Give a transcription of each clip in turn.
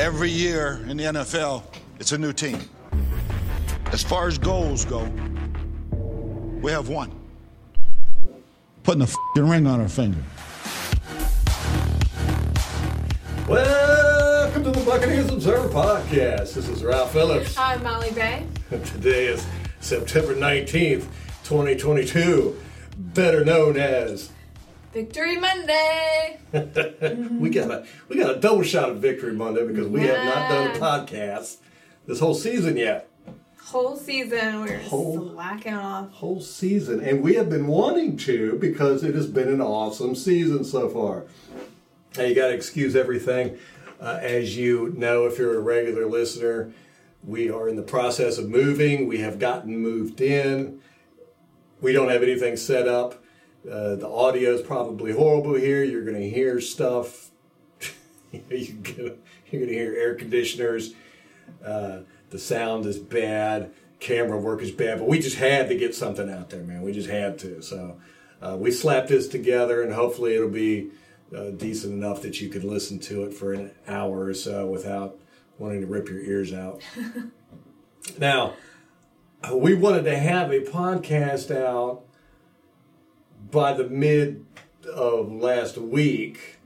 Every year in the NFL, it's a new team. As far as goals go, we have one. Putting a f***ing ring on our finger. Welcome to the Buccaneers Observer Podcast. This is Ralph Phillips. Hi, I'm Molly Bay. Today is September 19th, 2022, better known as Victory Monday. we got a we got a double shot of Victory Monday because we have not done a podcast this whole season yet. Whole season we're Whole- slacking off. Whole season, and we have been wanting to because it has been an awesome season so far. Now you got to excuse everything. Uh, as you know, if you're a regular listener, we are in the process of moving. We have gotten moved in. We don't have anything set up. Uh, the audio is probably horrible here. You're going to hear stuff. you're going to hear air conditioners. Uh, the sound is bad. Camera work is bad. But we just had to get something out there, man. We just had to. So uh, we slapped this together, and hopefully it'll be uh, decent enough that you could listen to it for an hour or so without wanting to rip your ears out. now, uh, we wanted to have a podcast out by the mid of last week.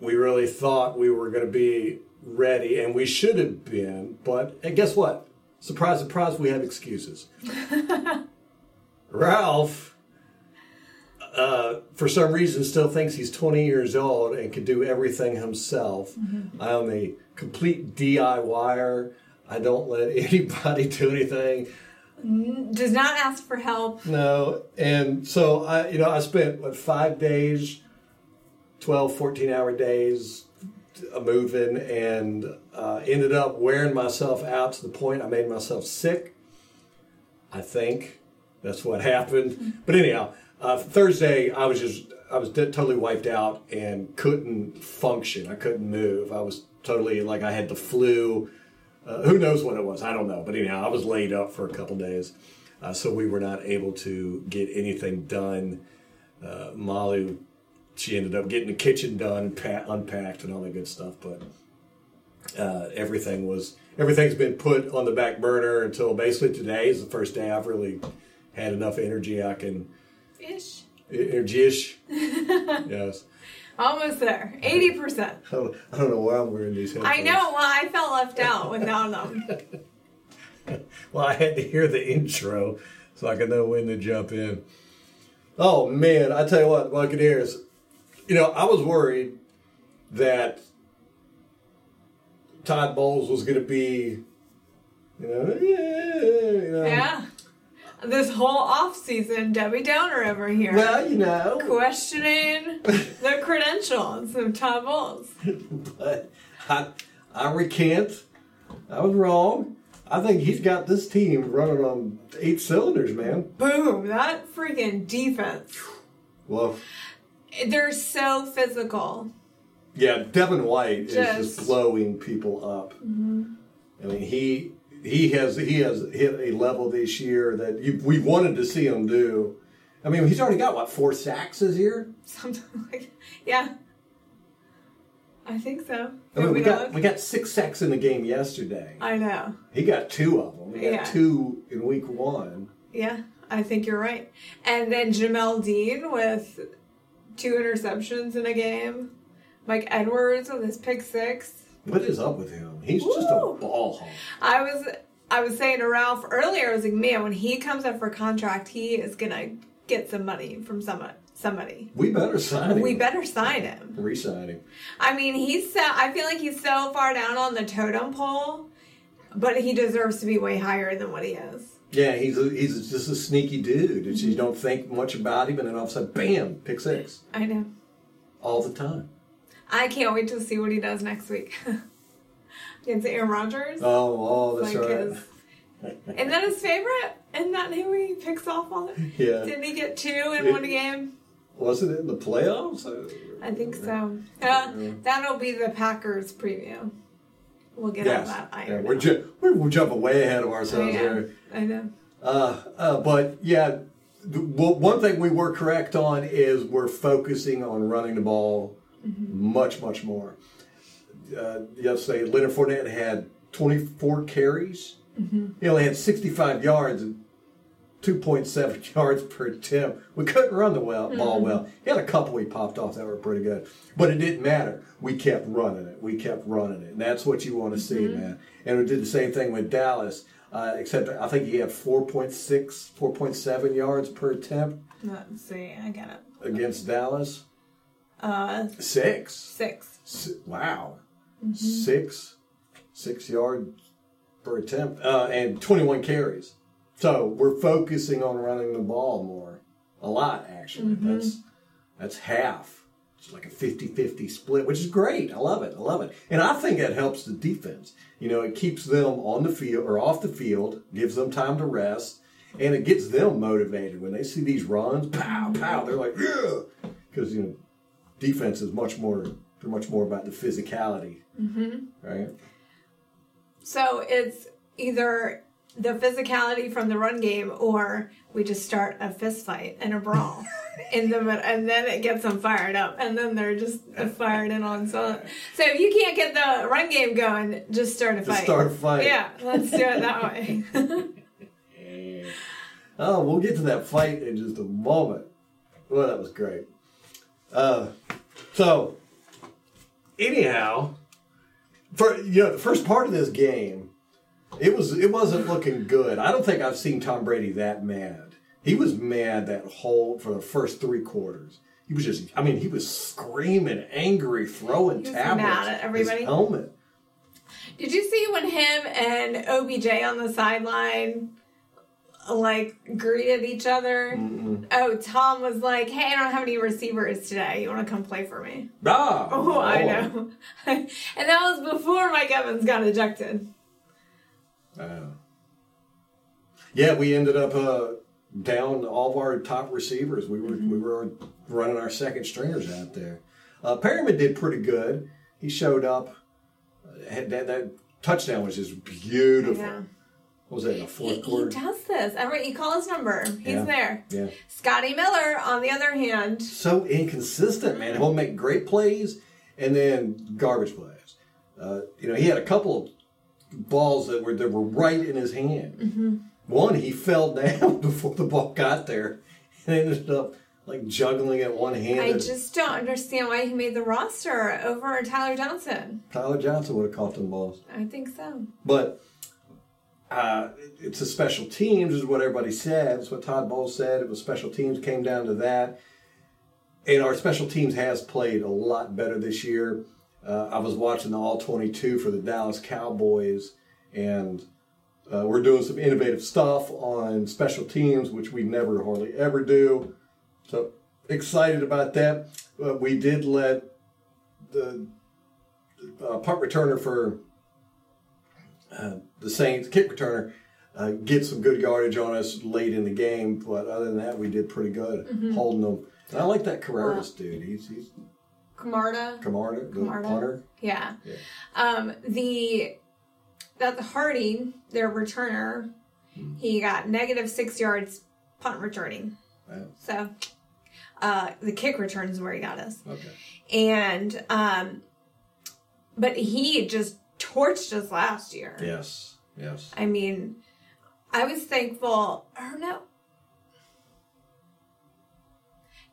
We really thought we were going to be ready, and we should have been. But and guess what? Surprise, surprise, we have excuses. Ralph, uh, for some reason, still thinks he's 20 years old and can do everything himself. I am a complete DIYer. I don't let anybody do anything. Does not ask for help. No, and so I, you know, I spent what five days, 12, 14 hour days moving and uh, ended up wearing myself out to the point I made myself sick. I think that's what happened. But anyhow, uh, Thursday I was just I was totally wiped out and couldn't function. I couldn't move. I was totally like I had the flu. Uh, who knows what it was? I don't know. But anyhow, I was laid up for a couple days, uh, so we were not able to get anything done. Uh, Molly, she ended up getting the kitchen done, pa- unpacked, and all that good stuff. But uh, everything was everything's been put on the back burner until basically today is the first day I've really had enough energy I can Ish. energy-ish. yes. Almost there. 80%. I don't, I don't know why I'm wearing these headphones. I know. Well, I felt left out without them. Well, I had to hear the intro so I could know when to jump in. Oh man, I tell you what, Buccaneers. You know, I was worried that Todd Bowles was going to be, you know, yeah, you know. Yeah. This whole off season, Debbie Downer over here. Well, you know, questioning the credentials of Todd Bowles. but I, I recant. I was wrong. I think he's got this team running on eight cylinders, man. Boom. That freaking defense. Well, They're so physical. Yeah, Devin White is Just- just blowing people up. Mm-hmm. I mean, he he has he has hit a level this year that you, we wanted to see him do. I mean, he's already got what four sacks this year. Something like, yeah. I think so. I mean, we we got we got six sacks in the game yesterday. I know. He got two of them. He got Yeah. two in week one. Yeah, I think you're right. And then Jamel Dean with two interceptions in a game. Mike Edwards with his pick six. What is up with him? He's just a ball hog. I was I was saying to Ralph earlier, I was like, man, when he comes up for contract, he is gonna get some money from somebody. Somebody. We better sign him. We better sign him. re-sign him. I mean, he's so. I feel like he's so far down on the totem pole, but he deserves to be way higher than what he is. Yeah, he's a, he's just a sneaky dude. You mm-hmm. don't think much about him, and then all of a sudden, bam, pick six I know. all the time. I can't wait to see what he does next week. Against Aaron Rodgers. Oh, oh, that's like right. his, isn't that his favorite? Isn't that who he picks off all the Yeah. Didn't he get two in It- one game? Wasn't it in the playoffs? I think so. Uh, that'll be the Packers preview. We'll get Yes. on that. I Yeah, we're, ju- we're, jumping way ahead of I ourselves know. here. I know. Uh, uh, but yeah, the, well, one thing we were correct on is we're focusing on running the ball much, much more. uh, yesterday, Leonard Fournette had 24 carries. He only had 65 yards and 2.7 yards per attempt. We couldn't run the well, ball well. He had a couple he popped off that were pretty good, but it didn't matter. We kept running it. We kept running it, and that's what you want to see, man. And we did the same thing with Dallas, uh, except I think he had 4.6, 4.7 yards per attempt Let's see. I get it. against Dallas. Uh, Six. six. S- Wow. Six, six yards per attempt, uh, and 21 carries. So we're focusing on running the ball more, a lot actually. That's that's half. It's like a 50-50 split, which is great. I love it. I love it. And I think that helps the defense. You know, it keeps them on the field or off the field, gives them time to rest, and it gets them motivated when they see these runs. Pow, pow. They're like, yeah, because you know, defense is much more. They're much more about the physicality, mm-hmm. right? So it's either the physicality from the run game, or we just start a fist fight and a brawl in the and then it gets them fired up, and then they're just fired in on so. So if you can't get the run game going, just start a Just fight. start a fight. Yeah, let's do it that way. Oh, we'll get to that fight in just a moment. Well, that was great. Uh, so, anyhow, for you know, the first part of this game, it was it wasn't looking good. I don't think I've seen Tom Brady that mad. He was mad that whole for the first three quarters. He was just, I mean, he was screaming, angry, throwing He was tablets. mad at his everybody. helmet. Did you see when him and OBJ on the sideline like greeted each other? Oh, Tom was like, "Hey, I don't have any receivers today. You want to come play for me?" Ah, Oh, I know. and that was before Mike Evans got ejected. Uh, yeah, we ended up uh, down all of our top receivers. We were we were running our second stringers out there. Uh, Perriman did pretty good. He showed up. Had that, that touchdown was just beautiful. Yeah. What was that in the He, fourth he quarter? does this. Every you call his number, he's Yeah. there. Yeah. Scotty Miller, on the other hand, So inconsistent, man. He'll make great plays and then garbage plays. Uh, you know, he had a couple of balls that were that were right in his hand. Mm-hmm. One, he fell down before the ball got there and ended up like juggling it one hand. I just don't understand why he made the roster over Tyler Johnson. Tyler Johnson would have caught them balls. I think so. But uh, it's a special teams, is what everybody said. It's what Todd Bowles said. It was special teams, came down to that. And our special teams has played a lot better this year. Uh, I was watching the All 22 for the Dallas Cowboys, and uh, we're doing some innovative stuff on special teams, which we never hardly ever do. So excited about that. Uh, we did let the uh, punt returner for uh, the Saints kick returner uh, get some good yardage on us late in the game, but other than that, we did pretty good holding them. And I like that Carreras dude. He's he's Camarda. Camarda, the Camarda. punter. Yeah. Yeah. Um, the that Harty, their returner, he got negative six yards punt returning. Wow. So uh, the kick return is where he got us. Okay. And um, but he just torched us last year. Yes. Yes. I mean, I was thankful. Or no.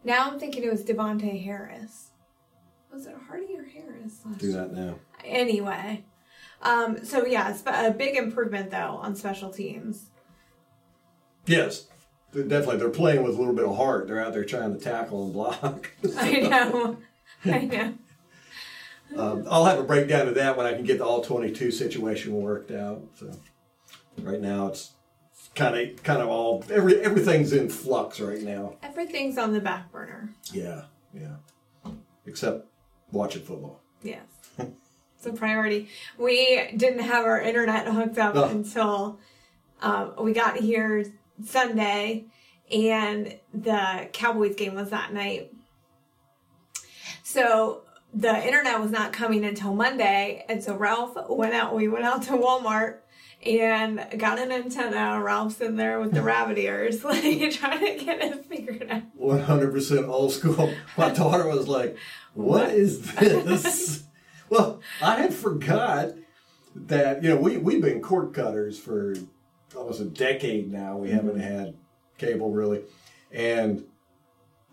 Now I'm thinking it was Devonte Harris. Was it Harty or Harris? Last Do that now. Anyway, um, so yeah, spe- a big improvement though on special teams. Yes. Definitely, they're playing with a little bit of heart. They're out there trying to tackle and block. I know, I know. Um, I'll have a breakdown of that when I can get the all 22 situation worked out. So right now it's kind of kind of all every everything's in flux right now. Everything's on the back burner. Yeah, yeah. Except watching football. Yes, it's a priority. We didn't have our internet hooked up Oh. until um, we got here Sunday, and the Cowboys game was that night. So the internet was not coming until Monday, and so Ralph went out. We went out to Walmart and got an antenna. Ralph's in there with the rabbit ears, like trying to get it figured out. 100% old school. My daughter was like, "What is this?" Well, I had forgot that you know we we've been cord cutters for almost a decade now. We mm-hmm. haven't had cable really, and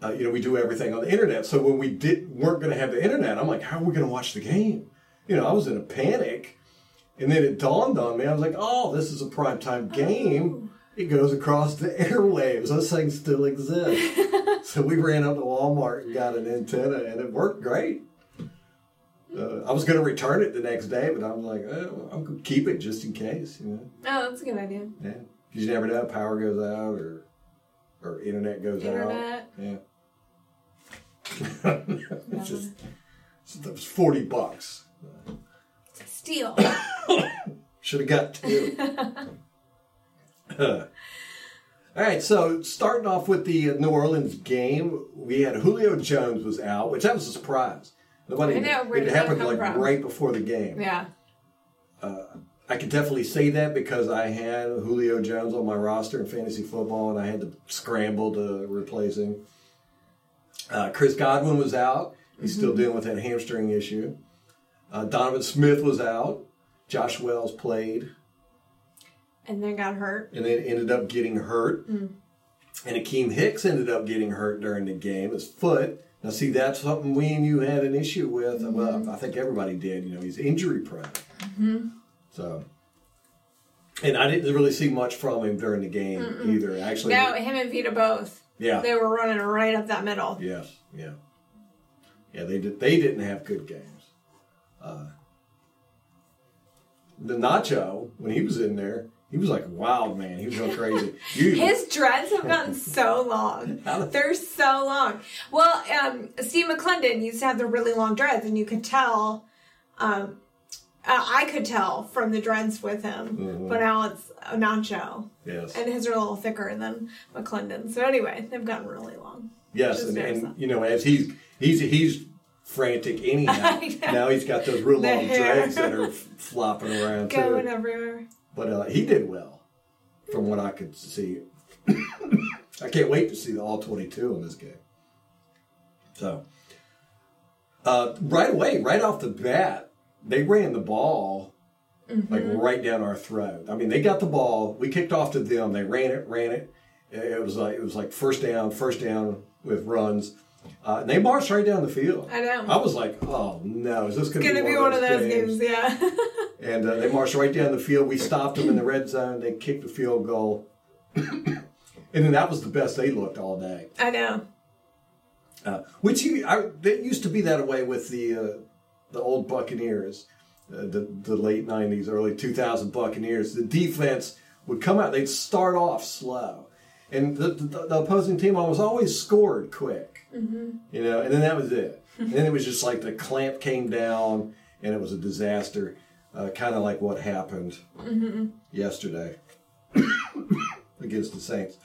uh, you know we do everything on the internet. So when we did weren't going to have the internet, I'm like, how are we going to watch the game? You know, I was in a panic, and then it dawned on me. I was like, oh, this is a primetime game. It goes across the airwaves. Those things still exist. so we ran up to Walmart and got an antenna, and it worked great. Uh, I was going to return it the next day, but I'm like, oh, I'm going to keep it just in case, you know. Oh, that's a good idea. Yeah, 'Cause you never know, power goes out or or internet goes Internet. out. Yeah. It's just that was forty bucks. Steal. Should have got two. All right, so starting off with the uh, New Orleans game, we had Julio Jones was out, which that was a surprise. Nobody, I know, it happened like from? right before the game. yeah. I could definitely say that because I had Julio Jones on my roster in fantasy football, and I had to scramble to replace him. Uh, Chris Godwin was out; he's still dealing with that hamstring issue. Uh, Donovan Smith was out. Josh Wells played, And then got hurt. and then ended up getting hurt. And Akiem Hicks ended up getting hurt during the game. His foot. Now, see, that's something we and you had an issue with. Well, I think everybody did. You know, he's injury prone. So, and I didn't really see much from him during the game either. Actually, No, him and Vita both. Yeah, They were running right up that middle. yes, yeah, yeah. They did. They didn't have good games. Uh, the Nacho, when he was in there, he was like wild man. He was going crazy. His dreads have gotten so long. They're so long. Well, um, Steve McLendon used to have the really long dreads, and you could tell. Um, uh, I could tell from the dreads with him, Mm-hmm. but now it's a Nacho, yes, and his are a little thicker than McLendon. So anyway, they've gotten really long. yes, and, and you know, as he's he's he's frantic anyhow. Now he's got those real The long hair. dreads that are flopping around Going too. everywhere. But uh, he did well, from what I could see. I can't wait to see the all twenty-two in this game. So, uh, right away, right off the bat, they ran the ball like right down our throat. I mean, they got the ball. We kicked off to them. They ran it, ran it. It was like it was like first down, first down with runs. Uh, and they marched right down the field. I know. I was like, "Oh no, is this going to gonna be one of those games, yeah. and uh, they marched right down the field. We stopped them in the red zone. They kicked the field goal. and then that was the best they looked all day. I know. Uh, which you, I, that used to be that way with the uh, the old Buccaneers, uh, the the late '90s, early 2000 Buccaneers. The defense would come out. They'd start off slow, and the, the, the opposing team almost always scored quick. You know, and then that was it. and then it was just like the clamp came down, and it was a disaster. Uh, kind of like what happened yesterday against the Saints.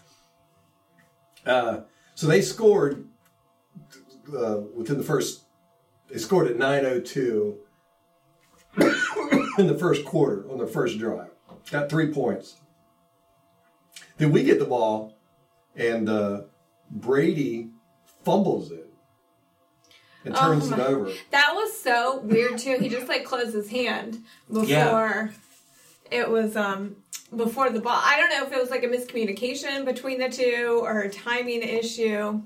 Uh, so they scored uh, within the first. They scored at 9:02 in the first quarter on the first drive. Got three points. Then we get the ball, and uh, Brady fumbles it and turns Oh it over. That was so weird too. He just like closed his hand before Yeah. it was um before the ball. I don't know if it was like a miscommunication between the two or a timing issue.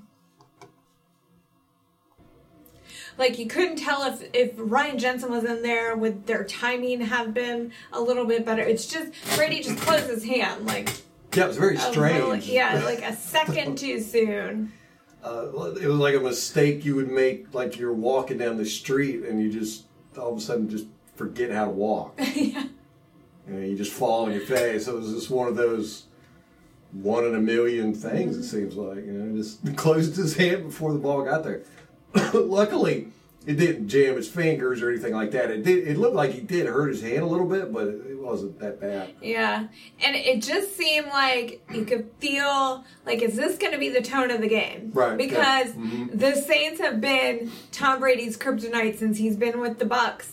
Like you couldn't tell if if Ryan Jensen was in there, would their timing have been a little bit better? It's just Brady just closed his hand like Yeah, it was very strange. little- yeah, like a second too soon. Uh, it was like a mistake you would make, like you're walking down the street and you just all of a sudden just forget how to walk. yeah. You, know, you just fall on your face. It was just one of those one in a million things. It seems like you know, just closed his hand before the ball got there. Luckily, it didn't jam his fingers or anything like that. It did. It looked like he did hurt his hand a little bit, but it wasn't that bad. Yeah. And it just seemed like you could feel like, is this going to be the tone of the game? Right, yeah. Because Mhm. the Saints have been Tom Brady's kryptonite since he's been with the Bucs.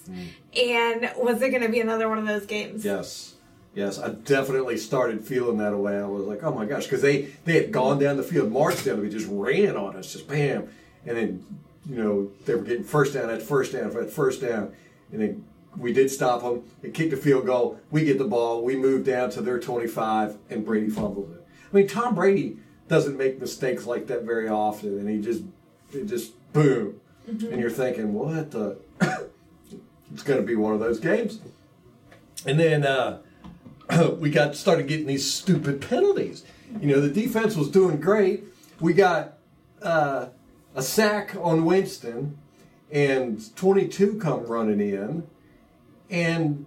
And was it going to be another one of those games? Yes. Yes, I definitely started feeling that way. I was like, "Oh my gosh," because they they had gone down the field, marched down field, just ran on us, just bam, and then you know they were getting first down at first down at first down, and then we did stop them. They kicked a field goal. We get the ball. We move down to their 25, and Brady fumbles it. I mean, Tom Brady doesn't make mistakes like that very often, and he just, it just boom, and you're thinking, what the? it's going to be one of those games. And then uh, we got started getting these stupid penalties. You know, the defense was doing great. We got uh, a sack on Winston, and 22 come running in, and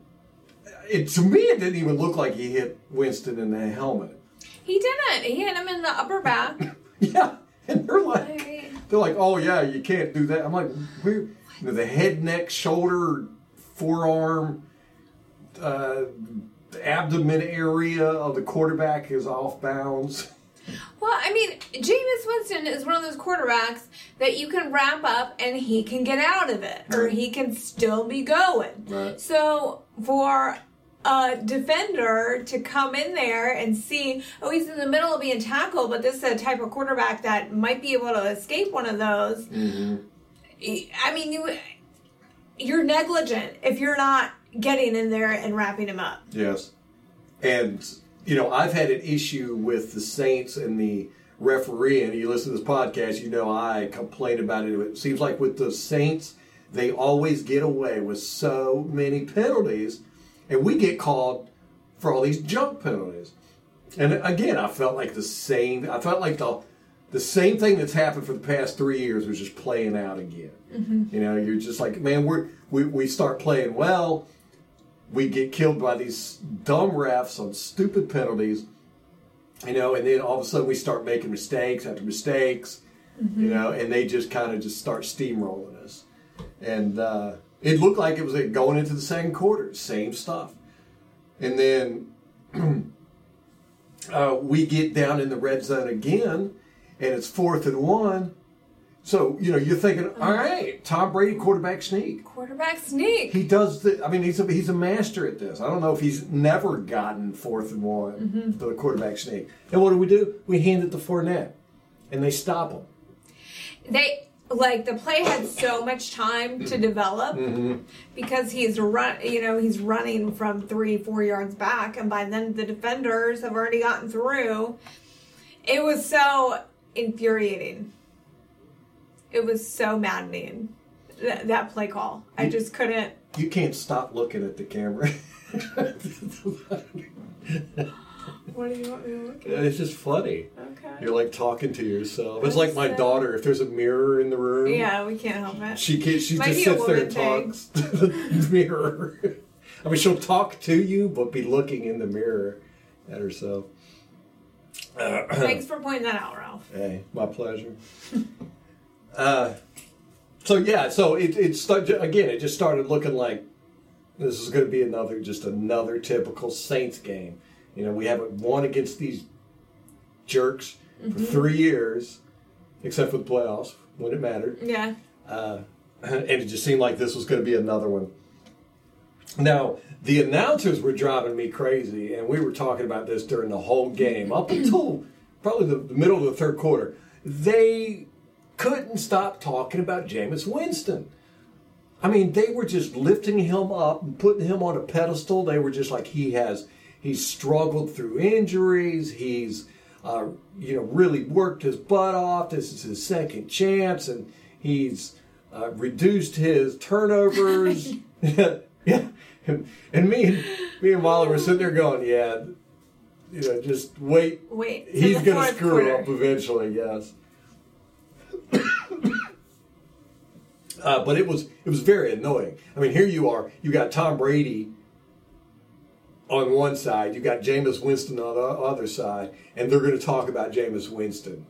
it to me it didn't even look like he hit Winston in the helmet. He didn't. He hit him in the upper back. Yeah, and they're like, Right. they're like, oh yeah, you can't do that. I'm like, you know, the head, neck, shoulder, forearm, uh, abdomen area of the quarterback is off bounds. Well, I mean, Jameis Winston is one of those quarterbacks that you can wrap up and he can get out of it, or he can still be going. Right. So for a defender to come in there and see, oh, he's in the middle of being tackled, but this is a type of quarterback that might be able to escape one of those. Mm-hmm. I mean, you you're negligent if you're not getting in there and wrapping him up. Yes. And, you know, I've had an issue with the Saints and the referee, and you listen to this podcast, you know I complain about it. It seems like with the Saints, they always get away with so many penalties, and we get called for all these junk penalties. And again, I felt like the same, I felt like the, the same thing that's happened for the past three years was just playing out again. Mm-hmm. You know, you're just like, man, we're, we, we start playing well we get killed by these dumb refs on stupid penalties, you know, and then all of a sudden we start making mistakes after mistakes, you know, and they just kind of just start steamrolling us. And uh, it looked like it was like going into the second quarter, same stuff. And then uh, we get down in the red zone again, and it's fourth and one. So, you know, you're thinking, uh-huh. all right, Tom Brady quarterback sneak. Quarterback sneak. he does the i mean he's a, he's a master at this. I don't know if he's never gotten fourth and one for the quarterback sneak. And what do we do? We hand it to Fournette, and they stop him. They like the play had so much time to develop mm-hmm. because he's run you know he's running from three four yards back and by then the defenders have already gotten through. It was so infuriating it was so maddening that, that play call. I just couldn't you can't stop looking at the camera. What do you want me to look at? It's just funny. Okay. You're like talking to yourself. It's like my daughter if there's a mirror in the room. Yeah we can't help it. She can't she Might just sits there and thing. talks to the mirror. I mean she'll talk to you but be looking in the mirror at herself. Thanks for pointing that out ralph. Hey, my pleasure. uh, so yeah, so it it started again. It just started looking like this is going to be another just another typical Saints game. You know, we haven't won against these jerks for three years, except for the playoffs when it mattered, yeah uh, and it just seemed like this was going to be another one. Now, the announcers were driving me crazy, and we were talking about this during the whole game, up until probably the middle of the third quarter. They couldn't stop talking about Jameis Winston. I mean, they were just lifting him up and putting him on a pedestal. They were just like he has, he's struggled through injuries. He's, uh, you know, really worked his butt off. This is his second chance, and he's uh, reduced his turnovers. yeah, and, and me and me and Wally were sitting there going, yeah, you know, just wait. wait He's going to screw quarter. up eventually. Yes. Uh, but it was it was very annoying. I mean, here you are, you got Tom Brady on one side, you got Jameis Winston on the other side, and they're going to talk about Jameis Winston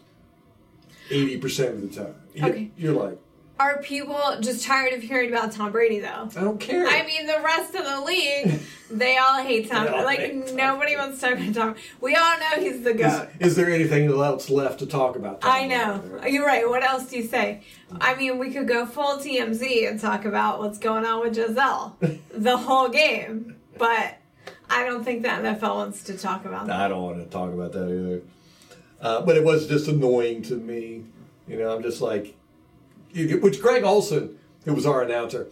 eighty percent of the time. Okay. You're like, Are people just tired of hearing about Tom Brady though? I don't care. I mean, the rest of the league, they all hate Tom. All like hate Tom nobody wants to talk about Tom. We all know he's the is, goat. is there anything else left to talk about? Tom I know. You're right. What else do you say? I mean, we could go full TMZ and talk about what's going on with Gisele the whole game, but I don't think the NFL wants to talk about that. I don't want to talk about that either. Uh, but it was just annoying to me. You know, I'm just like, which Greg Olsen, who was our announcer,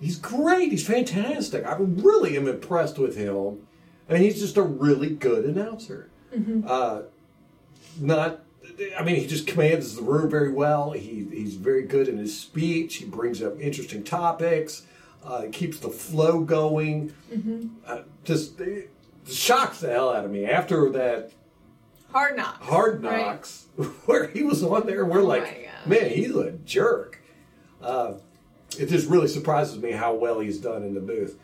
he's great. He's fantastic. I really am impressed with him. I mean, he's just a really good announcer. Uh, not, I mean, he just commands the room very well. He, he's very good in his speech. He brings up interesting topics. Uh, keeps the flow going. Uh, just it shocks the hell out of me after that Hard knocks. Hard right? Knocks, where he was on there. We're Oh like. Man, he's a jerk. Uh, it just really surprises me how well he's done in the booth.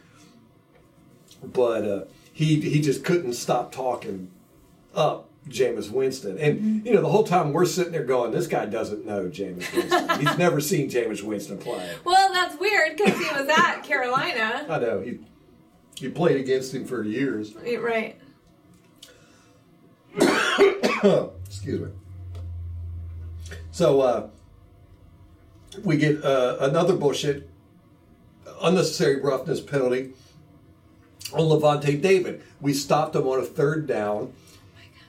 But uh, he he just couldn't stop talking up Jameis Winston, and Mm-hmm. you know the whole time we're sitting there going, this guy doesn't know Jameis Winston. he's never seen Jameis Winston play. Well, that's weird because he was at Carolina. I know he he played against him for years. Right. Excuse me. So uh, we get uh, another bullshit, unnecessary roughness penalty on Lavonte David. We stopped him on a third down.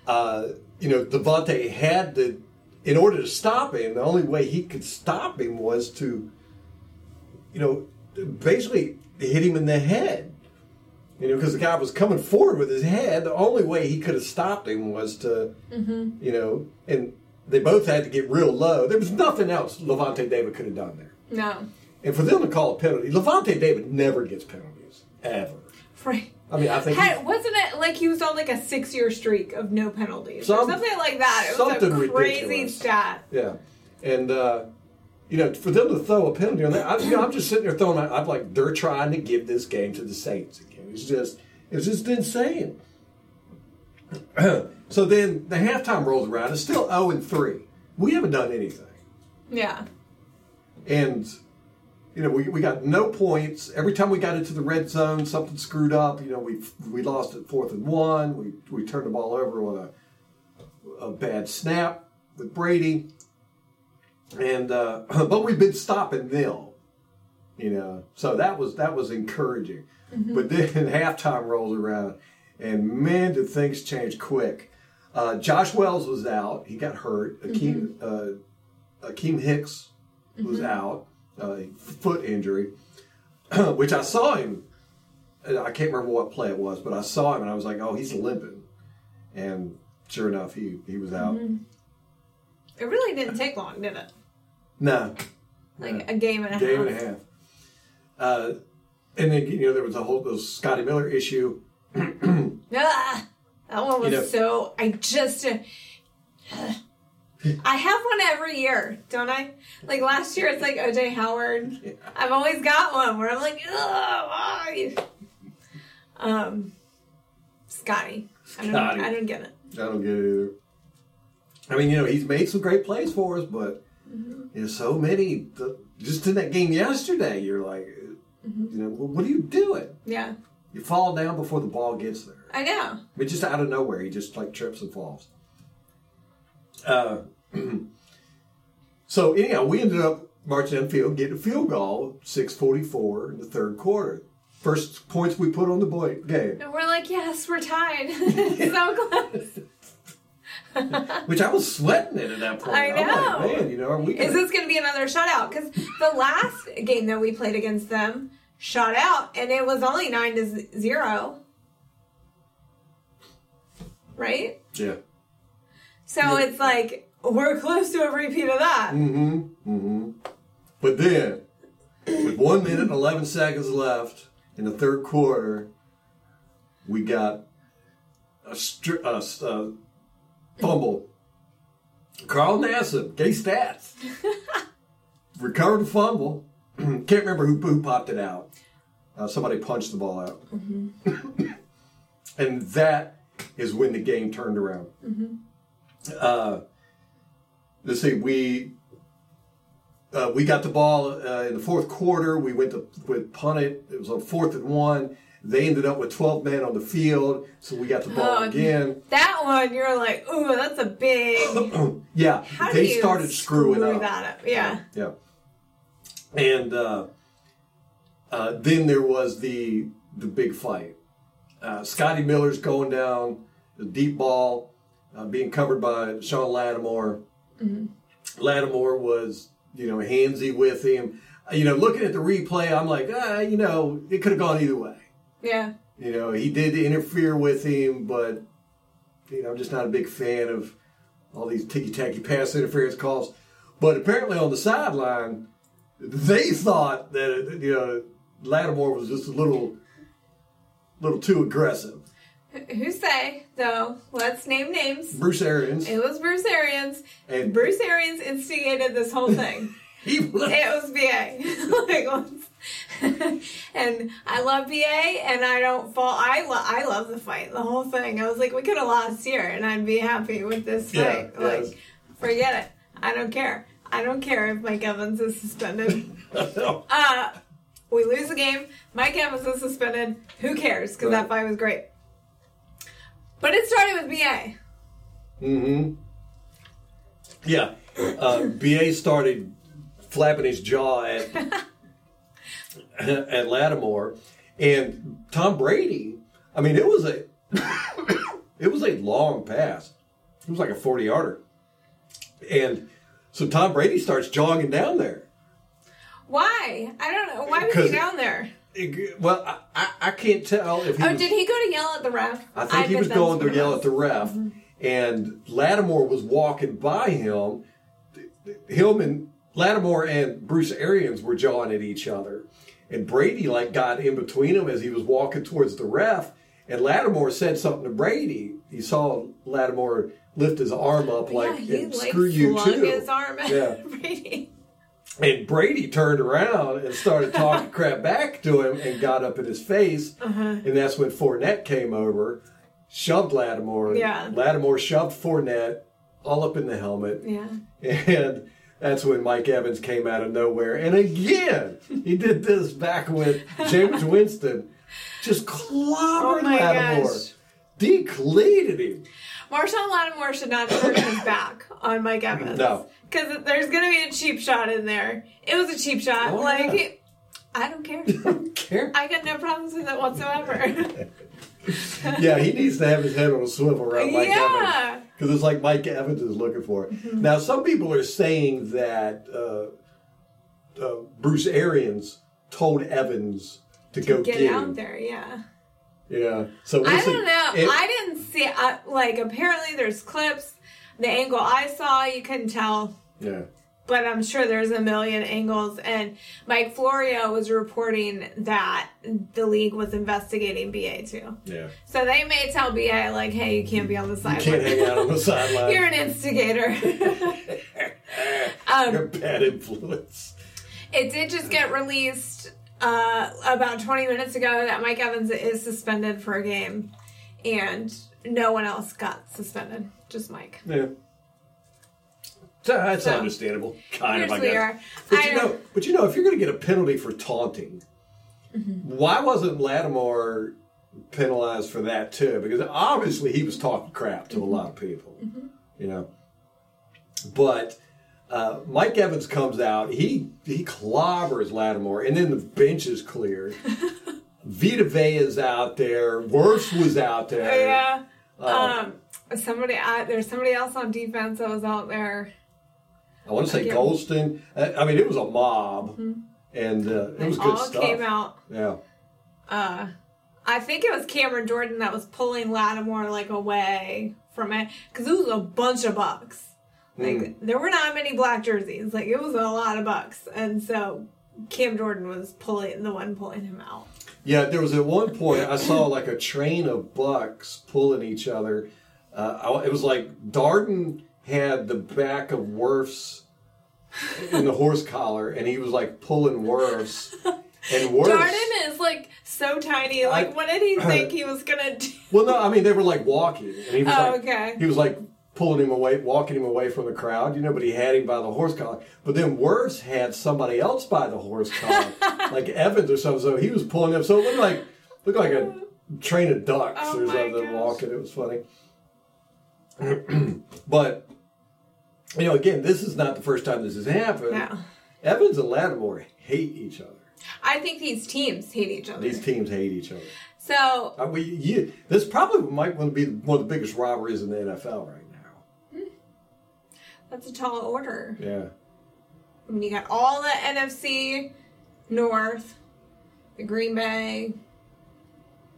Uh, you know, Lavonte had to, in order to stop him, the only way he could stop him was to, you know, basically hit him in the head. You know, because the guy was coming forward with his head. The only way he could have stopped him was to, you know, and they both had to get real low. There was nothing else Lavonte David could have done there. No. And for them to call a penalty, Lavonte David never gets penalties ever. Right. I mean, I think Had, wasn't it like he was on like a six year streak of no penalties or something like that? It was something a crazy ridiculous. stat. Yeah, and uh, you know, for them to throw a penalty on that, I, you know, I'm just sitting there throwing. My, I'm like, they're trying to give this game to the Saints again. It's just, it's just insane. So then the halftime rolls around. It's still 0 and three. We haven't done anything, Yeah. and you know, we, we got no points. Every time we got into the red zone, something screwed up. You know, we we lost at fourth and one. We we turned the ball over on a a bad snap with Brady, and uh, but we've been stopping nil. You know, so that was that was encouraging. But then halftime rolls around, and man, did things change quick. Uh, Josh Wells was out; he got hurt. Akiem uh, Akiem Hicks was out, uh, foot injury, which I saw him. I can't remember what play it was, but I saw him and I was like, "Oh, he's limping," and sure enough, he he was out. It really didn't take long, did it? No, Like a game and a game half. and a half. Uh, and then you know there was a whole the Scotty Miller issue. Ah, that one was You know- so. I just. uh, I have one every year, don't I? Like last year, it's like OJ Howard. I've always got one where I'm like, why? Um, Scotty. I don't, Scotty. I don't get it. I don't get it either. I mean, you know, he's made some great plays for us, but you know, so many. The, just in that game yesterday, you're like, you know, well, what are you doing? Yeah, You fall down before the ball gets there. I know. I mean, just out of nowhere, he just like trips and falls. Uh, so anyhow, we ended up marching downfield, getting a field goal, six forty-four in the third quarter. First points we put on the boy game, And we're like, yes, we're tied. so close. which I was sweating it at that point. I know. like, man, you know, are we? Is Gonna, this going to be another shutout? Because the last game that we played against them shot out, and it was only nine to zero. Right? yeah. So Yeah. it's like we're close to a repeat of that. Mm-hmm. Mm-hmm. But then, with one minute and eleven seconds left in the third quarter, we got a, str- a, a fumble. Carl Nassib, gay stats, recovered a fumble. Can't remember who, who popped it out. Uh, somebody punched the ball out, and that is when the game turned around. Uh, let's see, we uh, we got the ball uh, in the fourth quarter. We went to with punt it. It was on fourth and one. They ended up with twelve men on the field, so we got the ball Oh, again. That one, you're like, ooh, that's a big. Yeah, How they started screwing screw up. up? Yeah. Yeah. And uh, uh, then there was the the big fight. Uh, Scotty Miller's going down the deep ball, uh, being covered by Sean Lattimore. Lattimore was, you know, handsy with him. you know, looking at the replay, I'm like, ah, you know, it could have gone either way. Yeah. You know, he did interfere with him, but you know, I'm just not a big fan of all these ticky tacky pass interference calls. But apparently on the sideline, they thought that you know Lattimore was just a little, little too aggressive. Who say though? Let's name names. Bruce Arians, It was Bruce Arians. And- Bruce Arians instigated this whole thing. he was, it was BA. like, and I love BA, and I don't fall. I lo- I love the fight, the whole thing. I was like, we could have lost here, and I'd be happy with this Yeah, fight. yes. like, forget it. I don't care. I don't care if Mike Evans is suspended. uh, we lose the game. Mike Evans is suspended. Who cares? Because Right. that fight was great. But it started with BA. Mm-hmm. Yeah. Uh, BA started flapping his jaw at at Lattimore, and Tom Brady. I mean, it was a it was a long pass. It was like a forty yarder, and so Tom Brady starts jogging down there. Why? I don't know. Why was he down there? It- well, I, I, I can't tell if he Oh, was, did he go to yell at the ref? I think he was going to yell was. at the ref, Mm-hmm. and Lattimore was walking by him. Hillman, Lattimore and Bruce Arians were jawing at each other, and Brady like got in between them as he was walking towards the ref. And Lattimore said something to Brady. He saw Lattimore lift his arm up like, yeah, "And like "Screw you too." his arm Yeah. Brady. And Brady turned around and started talking crap back to him and got up in his face. Uh-huh. And that's when Fournette came over, shoved Lattimore. Yeah. Lattimore shoved Fournette all up in the helmet. Yeah. And that's when Mike Evans came out of nowhere. And again, he did this back with James Winston just clobbered Oh Lattimore. gosh. Decleated him. Marshon Lattimore should not turn his back on Mike Evans. No. Because there's going to be a cheap shot in there. It was a cheap shot. Oh, like, yeah. I don't care. Don't care. I got no problems with it whatsoever. yeah, he needs to have his head on a swivel around Mike Yeah. Mm-hmm. Evans because it's like Mike Evans is looking for. it. Now, some people are saying that uh, uh, Bruce Arians told Evans to, go Get get, out there, yeah. Yeah, so we'll I see. don't know. It- I didn't see. I, like, apparently there's clips. The angle I saw, you couldn't tell. yeah, but I'm sure there's a million angles. And Mike Florio was reporting that the league was investigating BA too. yeah. So they may tell BA like, "Hey, you can't be on the You sideline. can't hang out on the sideline. You're an instigator." You're a um, bad influence. it did just get released uh, about 20 minutes ago that Mike Evans is suspended for a game, and no one else got suspended. Just Mike. Yeah. So That's So, understandable, kind of. I guess. are. But I you know, but you know, if you're going to get a penalty for taunting, Mm-hmm. why wasn't Lattimore penalized for that too? Because obviously he was talking crap to a lot of people, Mm-hmm. you know. But uh, Mike Evans comes out, he he clobbers Lattimore, and then the bench is cleared. Vita Vea is out there. Worse was out there. Yeah. Uh, Um, somebody, uh, there's somebody else on defense that was out there. I want to say Again. Gholston. Uh, I mean, it was a mob, and uh, it was They good all stuff. came out. Yeah. Uh, I think it was Cameron Jordan that was pulling Lattimore like away from it because it was a bunch of bucks. Like Mm. there were not many black jerseys. Like it was a lot of bucks, and so Cam Jordan was pulling the one pulling him out. Yeah, there was at one point I saw like a train of bucks pulling each other. Uh, it was like Darden had the back of Worf's in the horse collar, and he was like pulling Worf's. And Worf's. Darden is like so tiny. Like I- what did he think he was gonna do? Well, no, I mean they were like walking, and he was Oh, like, okay. he was like pulling him away, walking him away from the crowd, you know. But he had him by the horse collar. But then Worf's had somebody else by the horse collar, like Evans or something. So he was pulling him. So it looked like looked like a train of ducks Oh or something gosh. walking. It was funny. but you know, again, this is not the first time this has happened. No. Evans and Lattimore hate each other. I think these teams hate each other. These teams hate each other. so Uh, we, you, this probably might want to be one of the biggest robberies in the NFL right. That's a tall order. Yeah. I mean, you got all the NFC North, the Green Bay,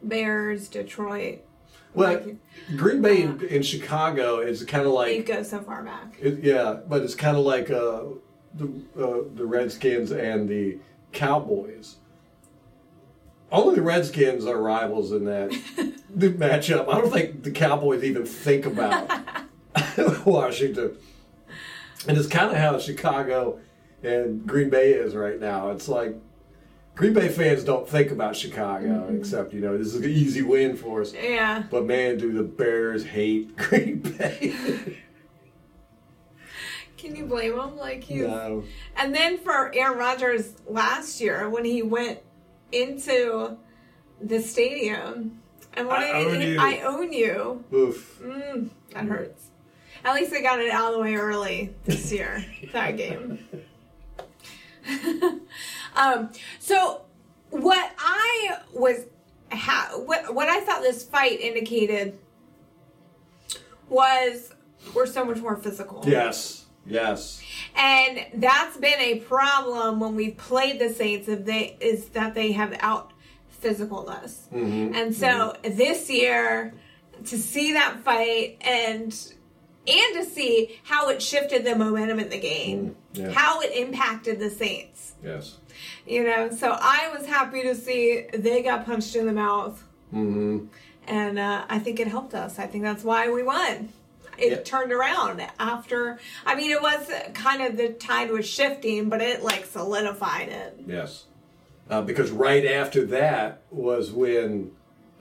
Bears, Detroit. Well, Like- Green Bay in, in Chicago is kind of like. You go so far back. it, yeah, but it's kind of like uh, the uh, the Redskins and the Cowboys. Only the Redskins are rivals in that matchup. I don't think the Cowboys even think about Washington. And it's kind of how Chicago and Green Bay is right now. It's like Green Bay fans don't think about Chicago except, you know, this is an easy win for us. Yeah. But man, do the Bears hate Green Bay? Can you blame him? Like you? no. And then for Aaron Rodgers last year when he went into the stadium and what I did own you. I own you. Oof. Mm, that hurts. At least they got it out of the way early this year. that game. um, so what I was ha- what what I thought this fight indicated was we're so much more physical. Yes. Yes. And that's been a problem when we've played the Saints if they is that they have out physical us. And so this year to see that fight and and to see how it shifted the momentum in the game. yeah. How it impacted the Saints. Yes. You know, so I was happy to see they got punched in the mouth. Mm-hmm. And uh, I think it helped us. I think that's why we won. It Yeah. turned around after. I mean, it was kind of the tide was shifting, but it like solidified it. Yes. Uh, because right after that was when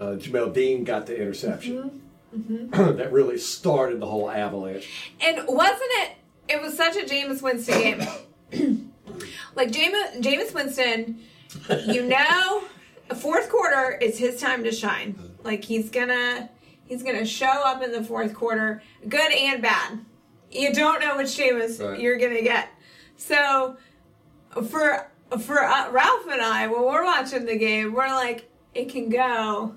uh, Jamel Dean got the interception. that really started the whole avalanche. And wasn't it? It was such a Jameis Winston game. like Jameis, Jameis Winston, you know, the fourth quarter is his time to shine. Like he's gonna, he's gonna show up in the fourth quarter, good and bad. You don't know which Jameis Right. you're gonna get. So, for for uh, Ralph and I, when we're watching the game, we're like, it can go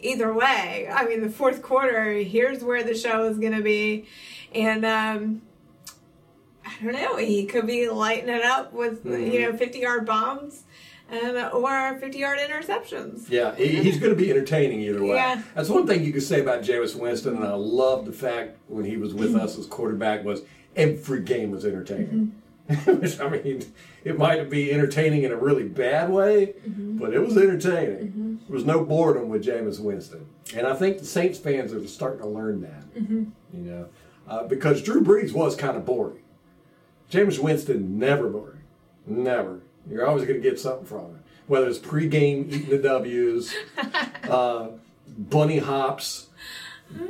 either way. I mean, the fourth quarter, here's where the show is going to be. And, um, I don't know, he could be lighting it up with, you mm-hmm. know, 50 yard bombs and, uh, or 50 yard interceptions. Yeah, he, he's going to be entertaining either way. Yeah. That's one thing you could say about Jameis Winston, and I love the fact when he was with mm-hmm. us as quarterback was every game was entertaining. Mm-hmm. Which I mean, it might be entertaining in a really bad way, but it was entertaining. There was no boredom with Jameis Winston, and I think the Saints fans are starting to learn that. You know, uh, because Drew Brees was kind of boring. Jameis Winston never boring, never. You're always going to get something from it, whether it's pregame eating the W's, uh, bunny hops,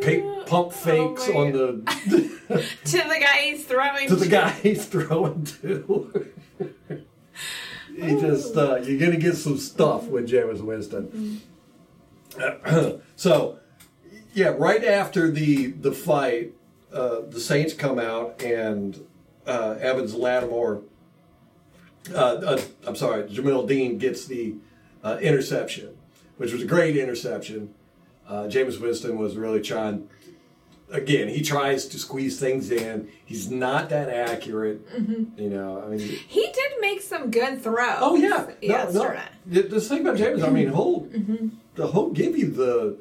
pink pump fakes my on the To the guy he's throwing to the guy he's throwing to. he just uh, you're going to get some stuff with Jameis Winston. so, yeah, right after the the fight, uh, the Saints come out and uh, Evans Lattimore. Uh, uh, I'm sorry, Jamel Dean gets the uh, interception, which was a great interception. Uh, Jameis Winston was really trying. Again, he tries to squeeze things in. He's not that accurate. Mm-hmm. You know, I mean, He did make some good throws. Oh yeah, no, no. The, the thing about Jameis, I mean, he'll mm-hmm. the he'll give you the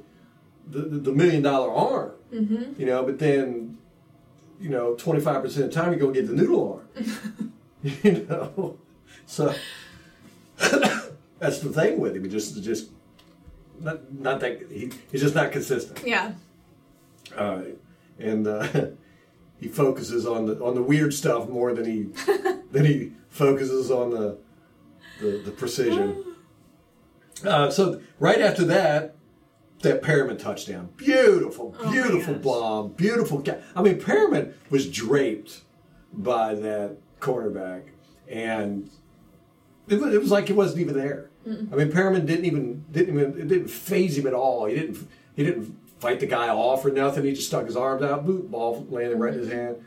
the, the million dollar arm, mm-hmm. you know, but then you know twenty five percent of the time you go get the noodle arm, you know. So that's the thing with him. Just just not not that he, he's just not consistent. Yeah. Uh, and uh, he focuses on the on the weird stuff more than he than he focuses on the the, the precision. Uh, so right after that, that Perriman touchdown, beautiful, Oh beautiful gosh. bomb, beautiful. Ca- I mean, Perriman was draped by that cornerback, and it was, it was like he wasn't even there. I mean, Perriman didn't even didn't even it didn't phase him at all. He didn't he didn't fight the guy off or nothing. He just stuck his arms out, boot ball landed right in his hand.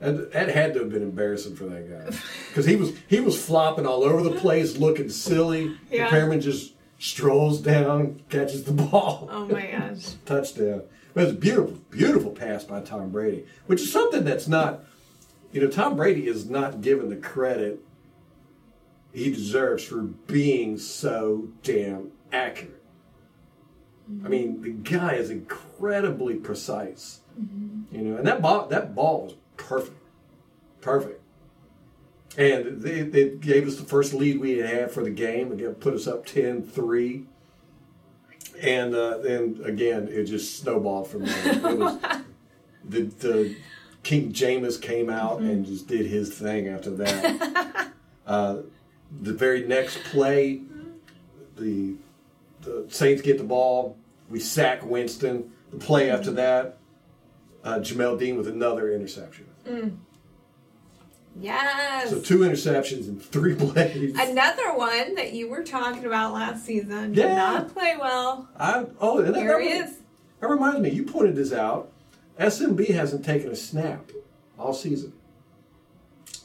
And that had to have been embarrassing for that guy because he was he was flopping all over the place, looking silly. Yeah. Perriman just strolls down, catches the ball, Oh my gosh. touchdown. But it's a beautiful, beautiful pass by Tom Brady, which is something that's not you know, Tom Brady is not given the credit he deserves for being so damn accurate. I mean, the guy is incredibly precise. You know, and that ball that ball was perfect, perfect. And they, they gave us the first lead we had for the game. Again, put us up 10-3. And uh, then again, it just snowballed from there. It was, the, the King James came out and just did his thing after that. uh, the very next play, the the Saints get the ball. We sack Winston. The play after that, uh, Jamel Dean with another interception. Yes. So two interceptions and three plays. Another one that you were talking about last season did Yeah. not play well. I, oh, that, Here that, he is. that reminds me. You pointed this out. SMB hasn't taken a snap all season.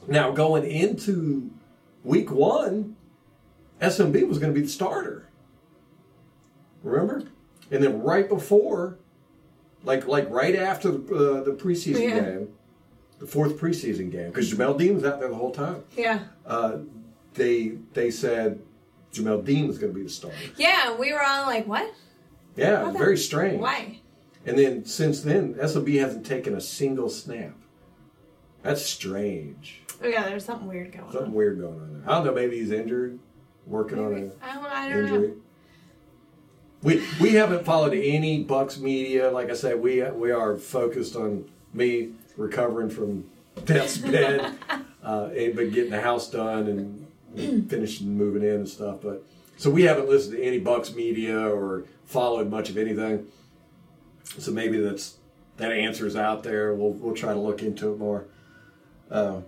Now going into week one, SMB was going to be the starter. Remember? And then right before, like like right after the, uh, the preseason Yeah. game, the fourth preseason game, because Jamel Dean was out there the whole time. Yeah. Uh, they they said Jamel Dean was going to be the starter. Yeah, we were all like, what? Yeah, How very strange. Why? And then since then, SMB hasn't taken a single snap. That's strange. Oh, yeah, there's something weird going on. Something on. weird going on there. I don't know. Maybe he's injured, working on Maybe. an I don't, I don't injury. know. We we haven't followed any Bucs media. Like I said, we we are focused on me recovering from death's bed, uh, and but getting the house done and finishing moving in and stuff. But so we haven't listened to any Bucs media or followed much of anything. So maybe that's that answer is out there. We'll we'll try to look into it more. Uh,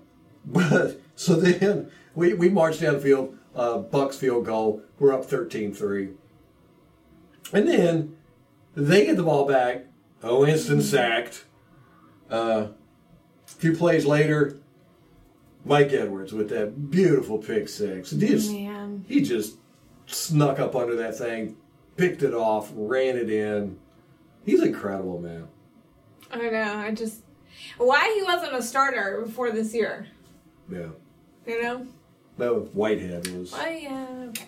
but so then we we marched down the field. Uh, Bucs field goal. We're up 13-3. And then they get the ball back. Oh, instant sacked. Uh, a few plays later, Mike Edwards with that beautiful pick six. He just, Man. he just snuck up under that thing, picked it off, ran it in. He's incredible, man. I know. I just. Why he wasn't a starter before this year? Yeah. You know? No, Whitehead was. Oh, yeah, okay.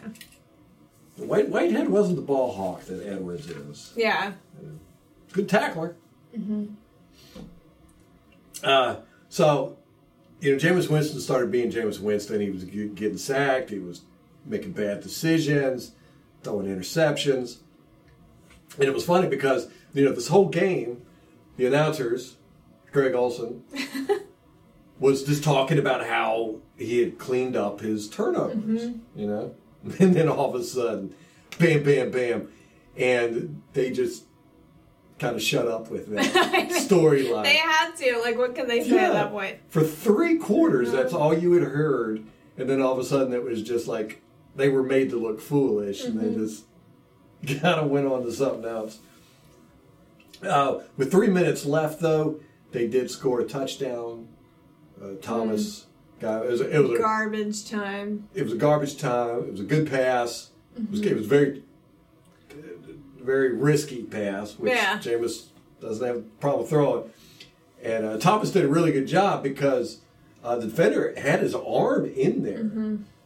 White, Whitehead wasn't the ball hawk that Edwards is. Yeah. good tackler. Mhm. Uh, so, you know, Jameis Winston started being Jameis Winston. He was getting sacked. He was making bad decisions, throwing interceptions. And it was funny because, you know, this whole game, the announcers, Greg Olsen, was just talking about how he had cleaned up his turnovers, you know? And then all of a sudden, bam, bam, bam. And they just kind of shut up with that storyline. They had to. Like, what can they say at that point? For three quarters, that's all you had heard. And then all of a sudden, it was just like they were made to look foolish and Mm-hmm. they just kind of went on to something else. Uh, with three minutes left, though, they did score a touchdown. Uh, Thomas got it was, it was a Garbage time. it was a garbage time. It was a good pass. It, was, it was very, very risky pass, which Yeah. Jameis doesn't have a problem throwing. And uh, Thomas did a really good job because uh, the defender had his arm in there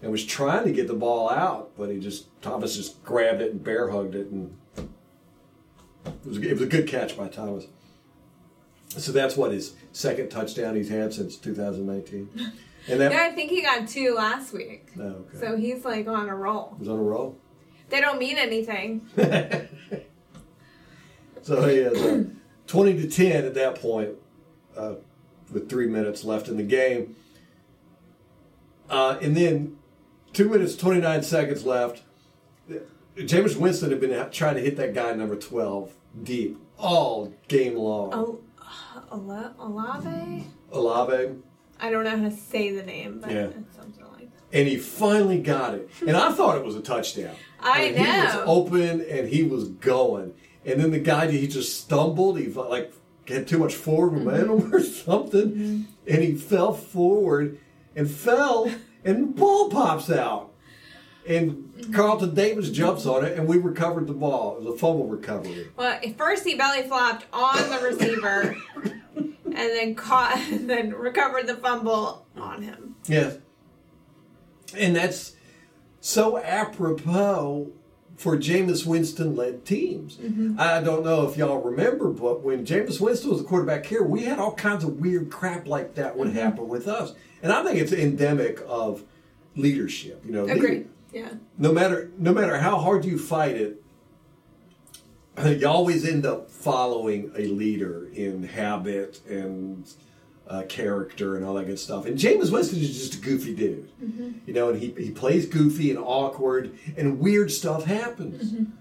and was trying to get the ball out, but he just Thomas just grabbed it and bear hugged it, and it was, it was a good catch by Thomas. So that's what his second touchdown he's had since 2019. And that Yeah, I think he got two last week. Oh, okay. So he's like on a roll. was on a roll. They don't mean anything. So he has uh, 20 to 10 at that point uh, with three minutes left in the game. Uh, and then two minutes, 29 seconds left. Jameis Winston had been trying to hit that guy number 12 deep all game long. Oh, Olave? Olave. I don't know how to say the name, but Yeah. it's something like that. And he finally got it. And I thought it was a touchdown. I mean, He was know. open and he was going. And then the guy, he just stumbled. He felt like had too much forward mm-hmm. momentum or something. Mm-hmm. And he fell forward and fell and the ball pops out. And Carlton Davis jumps on it and we recovered the ball. It was a fumble recovery. Well, at first he belly flopped on the receiver, and then caught and then recovered the fumble on him. Yes. And that's so apropos for Jameis Winston led teams. Mm-hmm. I don't know if y'all remember, but when Jameis Winston was the quarterback here, we had all kinds of weird crap like that would mm-hmm. happen with us. And I think it's endemic of leadership. You know, Agreed. Yeah. no matter no matter how hard you fight it, you always end up following a leader in habit and uh, character and all that good stuff. And Jameis Winston is just a goofy dude, mm-hmm. you know, and he he plays goofy and awkward, and weird stuff happens, mm-hmm.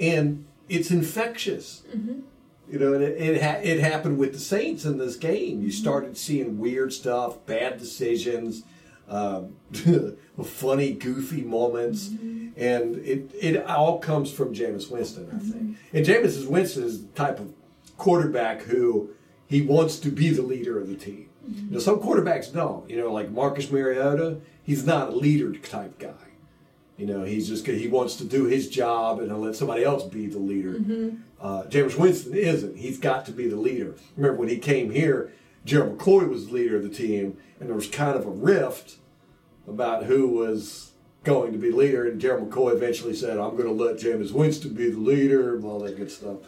and it's infectious. Mm-hmm. You know, and it it, ha- it happened with the Saints in this game. You started seeing weird stuff, bad decisions, um, funny, goofy moments, and it it all comes from Jameis Winston, I think. And Jameis Winston is the type of quarterback who he wants to be the leader of the team. You know, some quarterbacks don't. You know, like Marcus Mariota, he's not a leader type guy. You know, he's just he wants to do his job and he'll let somebody else be the leader. Uh, Jameis Winston isn't. He's got to be the leader. Remember when he came here, Gerald McCoy was the leader of the team, and there was kind of a rift about who was going to be leader. And Gerald McCoy eventually said, "I'm going to let Jameis Winston be the leader," and all that good stuff.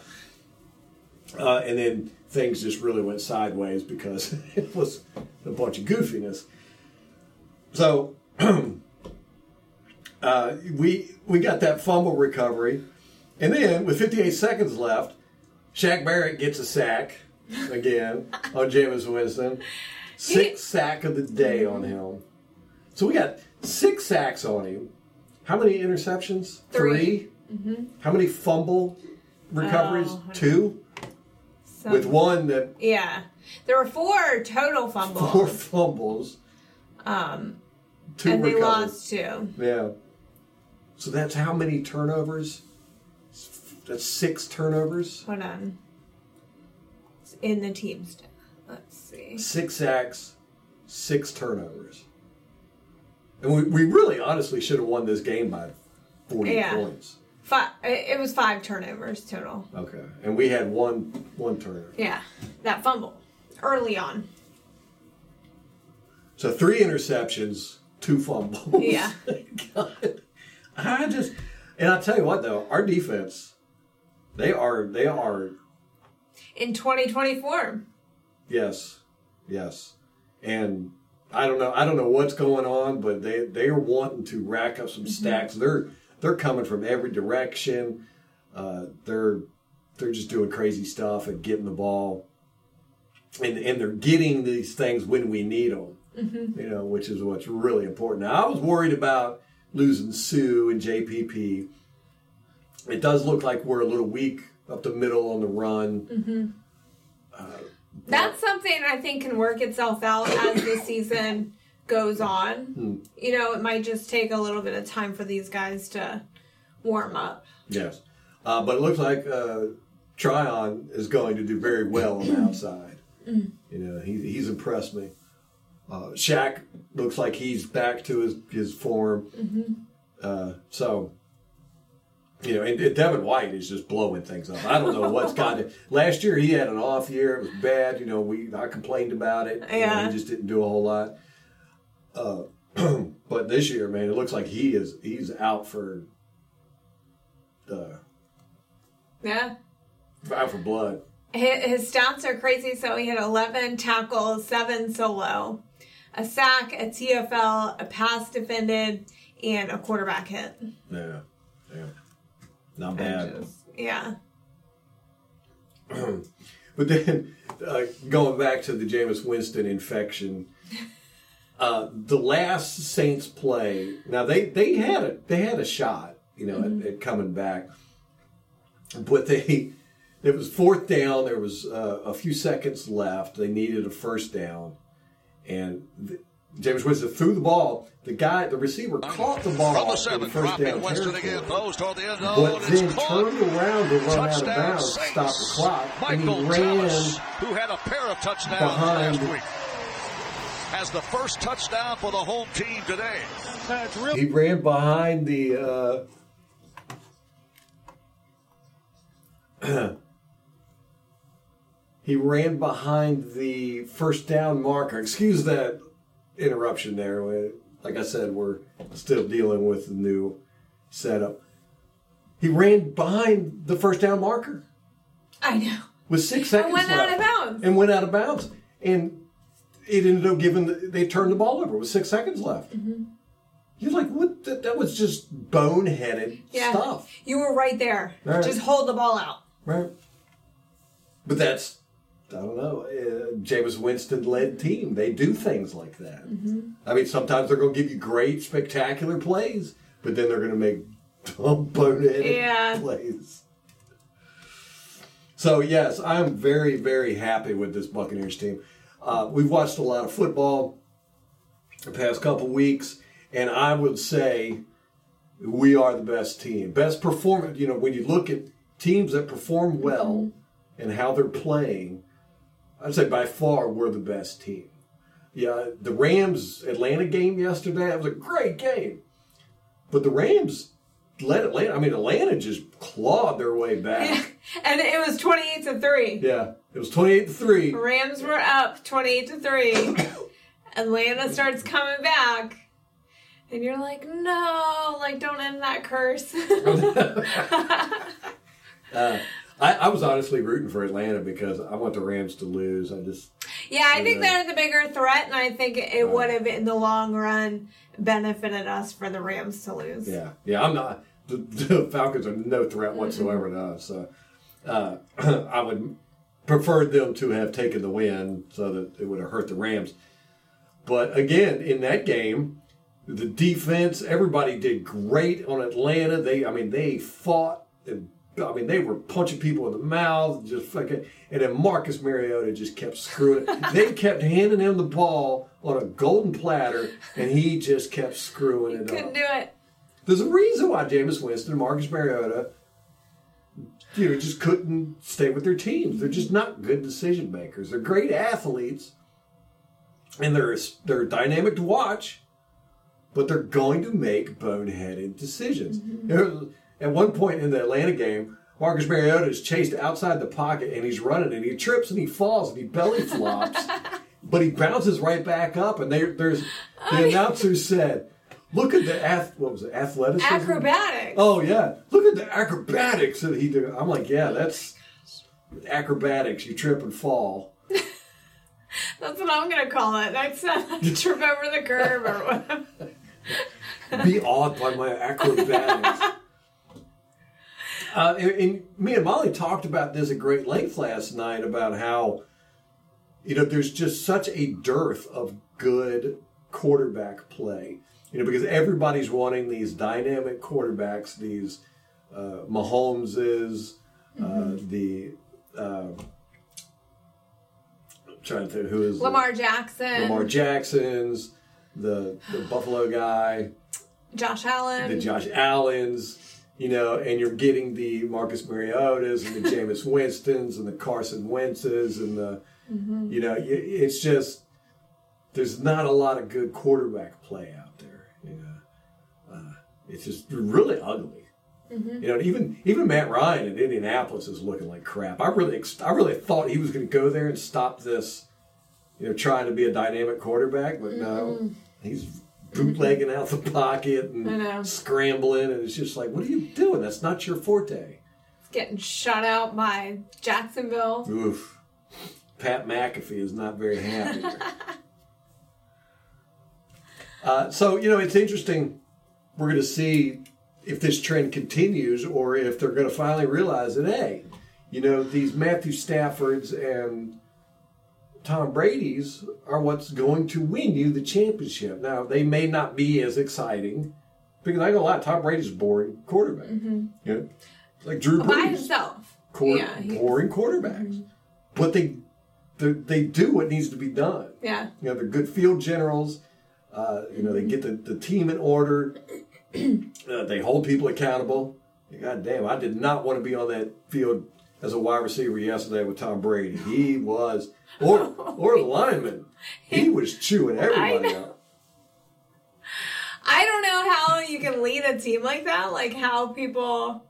Uh, and then things just really went sideways because it was a bunch of goofiness. So uh, we we got that fumble recovery, and then with 58 seconds left, Shaq Barrett gets a sack again on Jameis Winston. Sixth sack of the day on him. So we got six sacks on him. How many interceptions? 3 How many fumble recoveries? Oh, Two. So, With one that yeah, there were four total fumbles, four fumbles. um, Two and they lost two. Yeah. So that's how many turnovers? That's six turnovers. Hold on. It's in the team stat. Let's see. Six sacks, six turnovers. And we, we really honestly should have won this game by 40 Yeah. points. Five. It was five turnovers total. Okay. And we had one one turnover. Yeah, that fumble early on. So three interceptions, two fumbles. Yeah. God. I just and I tell you what though, our defense, they are they are In 2024. Yes, yes, and I don't know. I don't know what's going on, but they they are wanting to rack up some mm-hmm. stacks. They're they're coming from every direction. Uh, they're they're just doing crazy stuff and getting the ball, and and they're getting these things when we need them. Mm-hmm. You know, which is what's really important. Now, I was worried about losing Suh and JPP. It does look like we're a little weak up the middle on the run. Mm-hmm. Uh, That's something I think can work itself out as the season goes on. You know, it might just take a little bit of time for these guys to warm up. Yes. Uh, but it looks like uh, Tryon is going to do very well on the outside. You know, he, he's impressed me. Uh, Shaq looks like he's back to his, his form. Uh, so, you know, and, and Devin White is just blowing things up. I don't know what's got it. Last year he had an off year. It was bad. You know, we I complained about it. You know, Yeah. he just didn't do a whole lot. Uh, but this year, man, it looks like he is he's out for the Yeah. out for blood. His, his stats are crazy. So he had 11 tackles, seven solo, a sack, a TFL, a pass defended, and a quarterback hit. Yeah, yeah, not bad. just- yeah. But then uh, going back to the Jameis Winston infection, uh, the last Saints play. Now they they had a they had a shot, you know, at, at coming back, but they it was fourth down. There was uh, a few seconds left. They needed a first down, and. The, Jameis Winston threw the ball. The guy, the receiver, caught the ball From the in seven, first down dropping Winston again, throws toward the end but then caught. turned around to run out of bounds, Saints. stop the clock, and Michael he ran Thomas, who had a pair of touchdowns behind- last week, has the first touchdown for the home team today. Really He ran behind the. Uh, he ran behind the first down marker. Excuse that interruption there. Like I said, we're still dealing with the new setup. He ran behind the first down marker I know. with six seconds went left. out of bounds. And went out of bounds. And it ended up giving, the, they turned the ball over with six seconds left. Mm-hmm. You're like, what? That, that was just boneheaded Yeah. stuff. You were right there. Right. Just hold the ball out. Right. But that's, I don't know, uh, Jameis Winston led team. They do things like that. Mm-hmm. I mean, sometimes they're going to give you great, spectacular plays, but then they're going to make dumb, boneheaded Yeah. plays. So, yes, I'm very, very happy with this Buccaneers team. Uh, we've watched a lot of football the past couple weeks, and I would say we are the best team. Best performance, you know, when you look at teams that perform well and how they're playing, I'd say by far we're the best team. Yeah, the Rams Atlanta game yesterday, that was a great game. But the Rams let Atlanta, I mean, Atlanta just clawed their way back. And it was 28 to 3. Yeah, it was 28 to 3. Rams were up 28 to 3. Atlanta starts coming back. And you're like, no, like, don't end that curse. Uh, I, I was honestly rooting for Atlanta because I want the Rams to lose. I just, yeah, I think Yeah. they're the bigger threat, and I think it would have, in the long run, benefited us for the Rams to lose. yeah, yeah, I'm not. The, the Falcons are no threat whatsoever to us. So uh, I would prefer them to have taken the win so that it would have hurt the Rams. But again, in that game, the defense, everybody did great on Atlanta. They, I mean, they fought. And, I mean, they were punching people in the mouth, just fucking. And then Marcus Mariota just kept screwing. they kept handing him the ball on a golden platter, and he just kept screwing it Couldn't up. do it. There's a reason why Jameis Winston and Marcus Mariota, you know, just couldn't stay with their teams. They're just not good decision makers. They're great athletes, and they're they're dynamic to watch, but they're going to make boneheaded decisions. Mm-hmm. You know, at one point in the Atlanta game, Marcus Mariota is chased outside the pocket, and he's running, and he trips and he falls and he belly flops, but he bounces right back up. And there, there's the announcer said. Look at the ath- what was it athleticism Acrobatics. Oh yeah, look at the acrobatics that he did. I'm like, yeah, that's acrobatics. You trip and fall. That's what I'm going to call it. Next time I trip over the curb or whatever. Be awed by my acrobatics. Uh, and, and me and Molly talked about this at great length last night about how you know there's just such a dearth of good quarterback play. You know, because everybody's wanting these dynamic quarterbacks, these uh, Mahomeses, uh, the uh, I'm trying to think who is Lamar Jackson, Lamar Jacksons, the the Buffalo guy, Josh Allen. the Josh Allens, you know, and you're getting the Marcus Mariotas and the Jameis Winstons and the Carson Wentzes and the, you know, it's just there's not a lot of good quarterback play out there. You know, uh, it's just really ugly. You know, even even Matt Ryan in Indianapolis is looking like crap. I really I really thought he was going to go there and stop this, you know, trying to be a dynamic quarterback, but no, he's bootlegging out the pocket and scrambling, and it's just like, what are you doing? That's not your forte. getting shut out by Jacksonville. Oof. Pat McAfee is not very happy. uh, so, you know, it's interesting. We're going to see if this trend continues or if they're going to finally realize that, hey, you know, these Matthew Staffords and Tom Brady's are what's going to win you the championship. Now, they may not be as exciting because I know a lot. Tom Brady's boring quarterback. You know, like Drew Brees By himself. quar- yeah. boring quarterbacks. But they, they they do what needs to be done. yeah. You know, they're good field generals. Uh, you know, they get the, the team in order. uh, they hold people accountable. God damn, I did not want to be on that field as a wide receiver yesterday with Tom Brady. He was, or or the lineman. He was chewing everybody up. I don't know how you can lead a team like that, like how people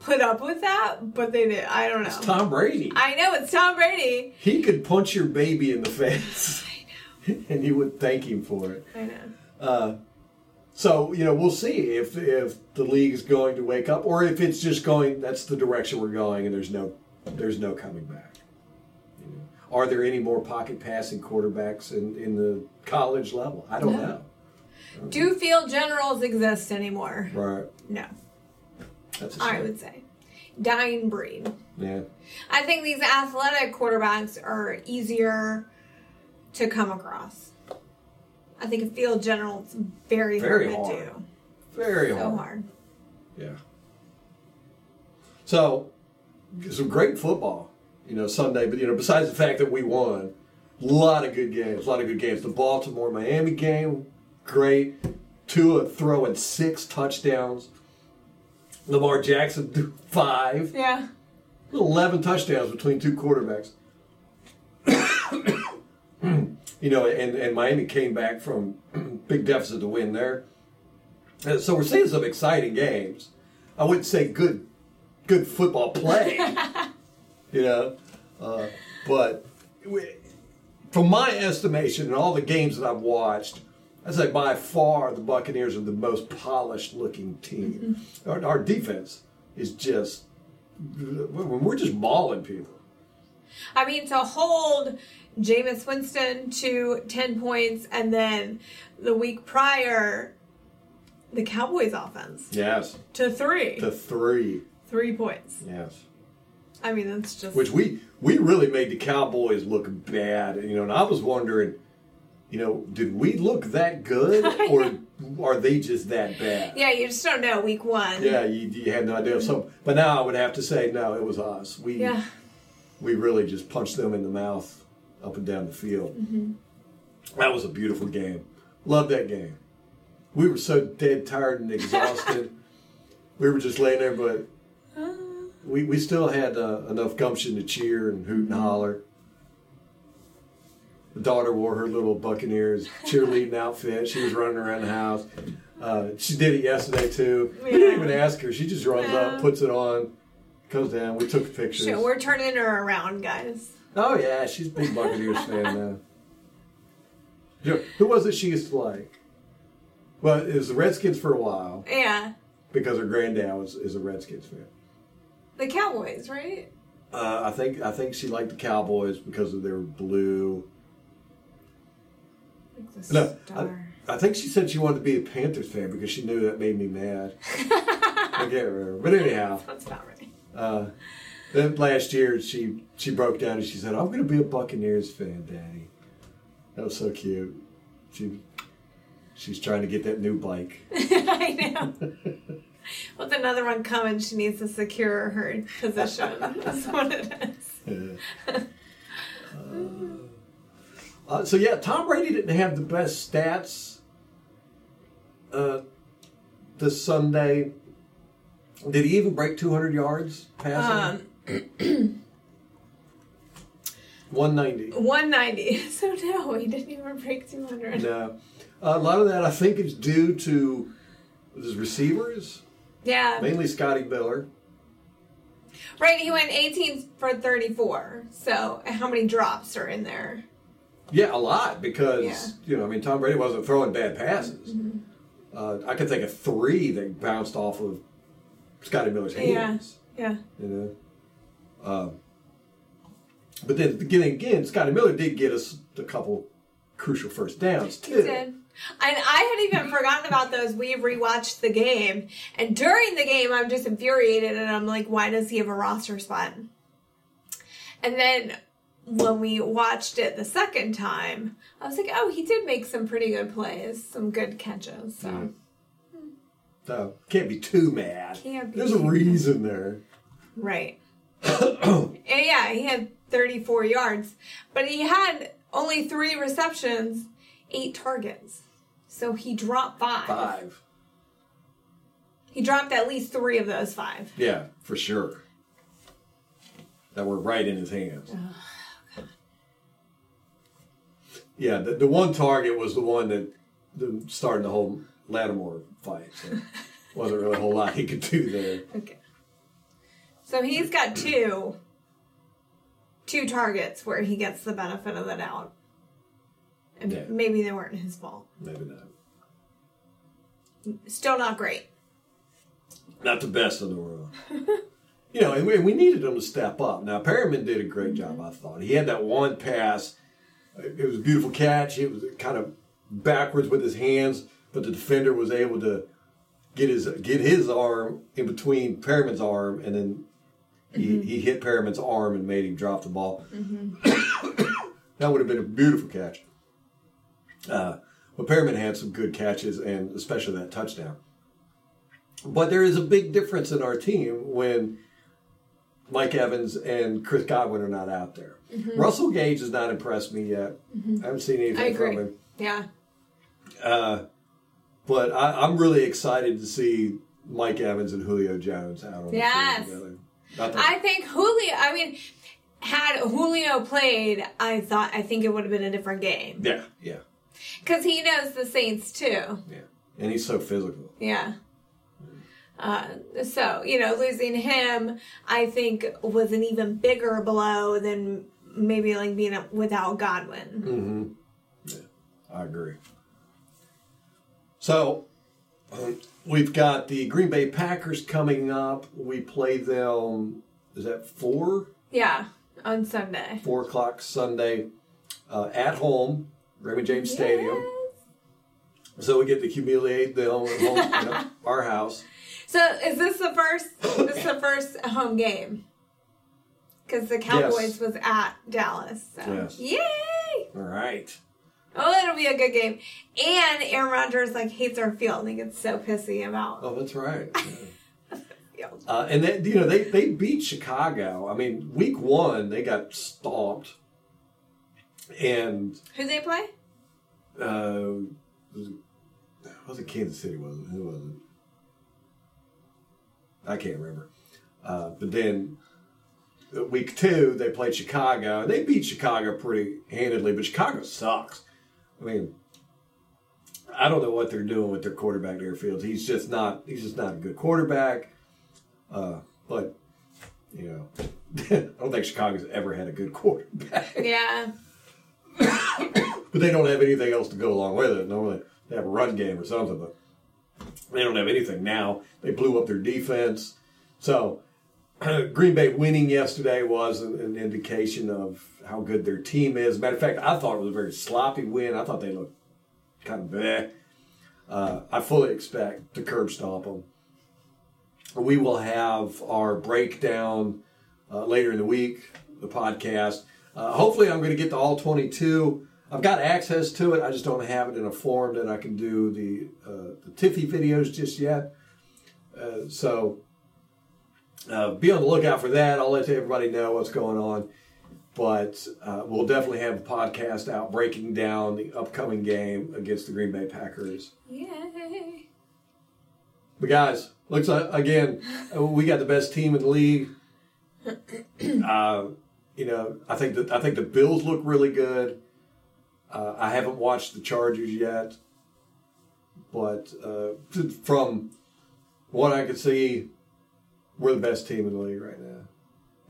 put up with that, but they did. I don't know. It's Tom Brady. I know it's Tom Brady. he could punch your baby in the face, and you would thank him for it. I know. Uh, So you know, we'll see if if the league is going to wake up, or if it's just going. That's the direction we're going, and there's no there's no coming back. You know, Are there any more pocket passing quarterbacks in in the college level? I don't No. know. Do field generals exist anymore? Right. No, That's a I would say dying breed. Yeah. I think these athletic quarterbacks are easier to come across. I think a field general is very, Very hard, hard. to do. Very So hard. hard. Yeah. So, some great football, you know, Sunday. But you know, besides the fact that we won, a lot of good games. A lot of good games. The Baltimore Miami game, great. Tua throwing six touchdowns. Lamar Jackson threw five. Yeah. Eleven touchdowns between two quarterbacks. You know, and, and Miami came back from big deficit to win there. And so we're seeing some exciting games. I wouldn't say good, good football play, you know, uh, but we- from my estimation and all the games that I've watched, I'd say by far the Buccaneers are the most polished looking team. Our, our defense is just we're just mauling people. I mean, to hold Jameis Winston to 10 points and then the week prior, the Cowboys offense Yes, to three. to three. three points. Yes. I mean, that's just. which we we really made the Cowboys look bad. You know, and I was wondering, you know, did we look that good, or are they just that bad? yeah, you just don't know week one. Yeah, you, you had no idea. So, but now I would have to say, no, it was us. We Yeah. we really just punched them in the mouth up and down the field. Mm-hmm. That was a beautiful game. Love that game. We were so dead tired and exhausted. we were just laying there, but we, we still had uh, enough gumption to cheer and hoot and holler. The daughter wore her little Buccaneers cheerleading outfit. She was running around the house. Uh, she did it yesterday too. We didn't even ask her. She just runs Yeah. up, puts it on, comes down. We took pictures. Shit, we're turning her around, guys. Oh yeah, she's a big Buccaneers fan now. You know, who was it she used to like? Well, it was the Redskins for a while Yeah. because her granddad was is a Redskins fan. The Cowboys, right? Uh, I think I think she liked the Cowboys because of their blue. Like the No, star. I, I think she said she wanted to be a Panthers fan because she knew that made me mad. I can't remember, but anyhow, That's not right. uh, then last year she she broke down and she said, "I'm going to be a Buccaneers fan, Daddy." That was so cute. She she's trying to get that new bike. I know. With another one coming, she needs to secure her position. That's what it is. Uh, so yeah, Tom Brady didn't have the best stats uh, this Sunday. Did he even break 200 yards passing? Um, 190. 190. So no, he didn't even break 200. No. a lot of that I think is due to his receivers, Yeah. mainly Scotty Miller. Right, he went 18 for 34. So how many drops are in there? Yeah, a lot because Yeah. you know I mean Tom Brady wasn't throwing bad passes. Uh, I could think of three that bounced off of Scotty Miller's hands. Yeah. hands. Yeah. You know. Um, but then again, again, Scotty Miller did get us a couple crucial first downs too. He did. And I had even forgotten about those. We rewatched the game, and during the game, I'm just infuriated, and I'm like, why does he have a roster spot? And then when we watched it the second time, I was like, oh, he did make some pretty good plays, some good catches. So Mm. So can't be too mad. Can't be There's a reason there. right. yeah, he had 34 yards, but he had only three receptions, eight targets. So he dropped five. Five. He dropped at least three of those five. Yeah, for sure. That were right in his hands. Yeah, the, the one target was the one that the, started the whole Lattimore fight. So wasn't really a whole lot he could do there. Okay. So he's got two two targets where he gets the benefit of the doubt. And Yeah. maybe they weren't his fault. Maybe not. Still not great. Not the best in the world. you know, and we, we needed him to step up. Now, Perriman did a great job, I thought. He had that one pass. It was a beautiful catch. It was kind of backwards with his hands, but the defender was able to get his get his arm in between Perriman's arm, and then he, he hit Perriman's arm and made him drop the ball. that would have been a beautiful catch. Uh, but Perriman had some good catches, and especially that touchdown. But there is a big difference in our team when Mike Evans and Chris Godwin are not out there. Russell Gage has not impressed me yet. I haven't seen anything I agree. from him. Yeah. Uh, but I, I'm really excited to see Mike Evans and Julio Jones out on the Yes. field together. I think Julio I mean had Julio played, I thought I think it would have been a different game. yeah, yeah, Because he knows the Saints too. yeah. And he's so physical. Yeah. Uh, so, you know, losing him, I think, was an even bigger blow than maybe like being without Godwin. Mhm. Yeah. I agree. So um, we've got the Green Bay Packers coming up. We play them. Is that four? Yeah, on Sunday. Four o'clock Sunday uh, at home, Raymond James Stadium. So we get to humiliate them at home, you know, our house. So, is this the first? this is the first home game? Because the Cowboys Yes. was at Dallas. So, Yes. yay! All right. Oh, it'll be a good game. And Aaron Rodgers like hates our field. And he gets so pissy about Oh, that's right. Yeah. Uh, and then you know they they beat Chicago. I mean, week one they got stomped, and Who they play? uh, was it, was it Kansas City? Was it? Who was it? I can't remember. Uh, but then uh, week two they played Chicago. and They beat Chicago pretty handedly, but Chicago sucks. I mean, I don't know what they're doing with their quarterback there, Fields. He's just not. He's just not a good quarterback. Uh, but you know, I don't think Chicago's ever had a good quarterback. Yeah. But they don't have anything else to go along with it. Normally they have a run game or something, but they don't have anything now. They blew up their defense. So Green Bay winning yesterday was an, indication of how good their team is. Matter of fact, I thought it was a very sloppy win. I thought they looked kind of bleh. Uh, I fully expect to curb stomp them. We will have our breakdown uh, later in the week, the podcast. Uh, hopefully, I'm going to get to all 22. I've got access to it. I just don't have it in a form that I can do the uh, the Tiffy videos just yet. Uh, so uh, be on the lookout for that. I'll let everybody know what's going on. But uh, we'll definitely have a podcast out breaking down the upcoming game against the Green Bay Packers. Yay. But guys, looks like again uh, we got the best team in the league. Uh, you know, I think that I think the Bills look really good. Uh, I haven't watched the Chargers yet, but uh, from what I can see, we're the best team in the league right now,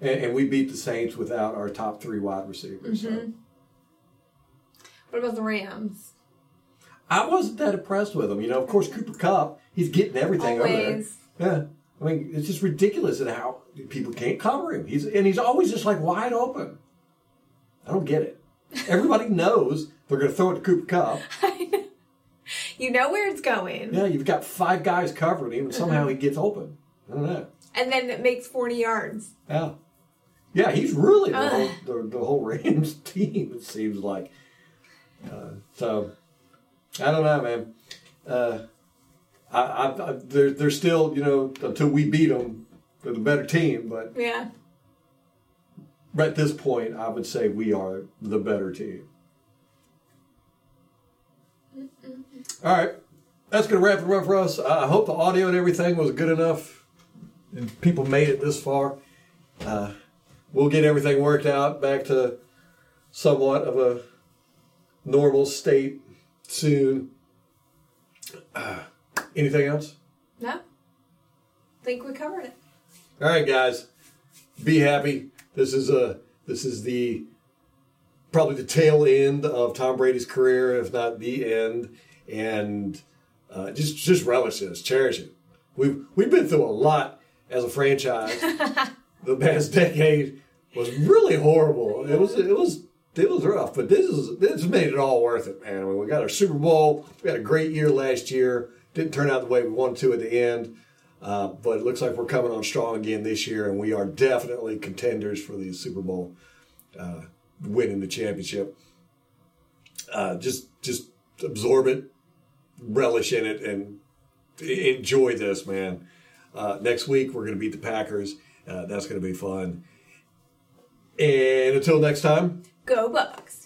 and, and we beat the Saints without our top three wide receivers. So. Mm-hmm. What about the Rams? I wasn't that impressed with them. You know, of course, Cooper Kupp, he's getting everything over there. Yeah, I mean, it's just ridiculous at how people can't cover him. He's and he's always just like wide open. I don't get it. Everybody knows they're going to throw it to Cooper Kupp. You know where it's going. Yeah, you've got five guys covering him, and somehow he gets open. I don't know. And then it makes 40 yards. Yeah, yeah, he's really the whole, the, the whole Rams team. It seems like. Uh, so, I don't know, man. Uh, I, I, I they're, they're still, you know, until we beat them, they're the better team. But Yeah. But at this point, I would say we are the better team. All right, that's going to wrap it up for us. I hope the audio and everything was good enough, and people made it this far. Uh, we'll get everything worked out back to somewhat of a normal state soon. Uh, anything else? No? think we covered it. All right, guys. be happy. This is a this is the probably the tail end of Tom Brady's career, if not the end. And uh, just just relish this, cherish it. We've we've been through a lot as a franchise. the past decade was really horrible. It was it was it was rough, but this is this made it all worth it, man. I mean, we got our Super Bowl. We had a great year last year. Didn't turn out the way we wanted to at the end, uh, but it looks like we're coming on strong again this year, and we are definitely contenders for the Super Bowl, uh, winning the championship. Uh, just just absorb it, relish in it, and enjoy this, man. Uh, next week we're going to beat the Packers. Uh, that's going to be fun. And until next time. Go Bucs.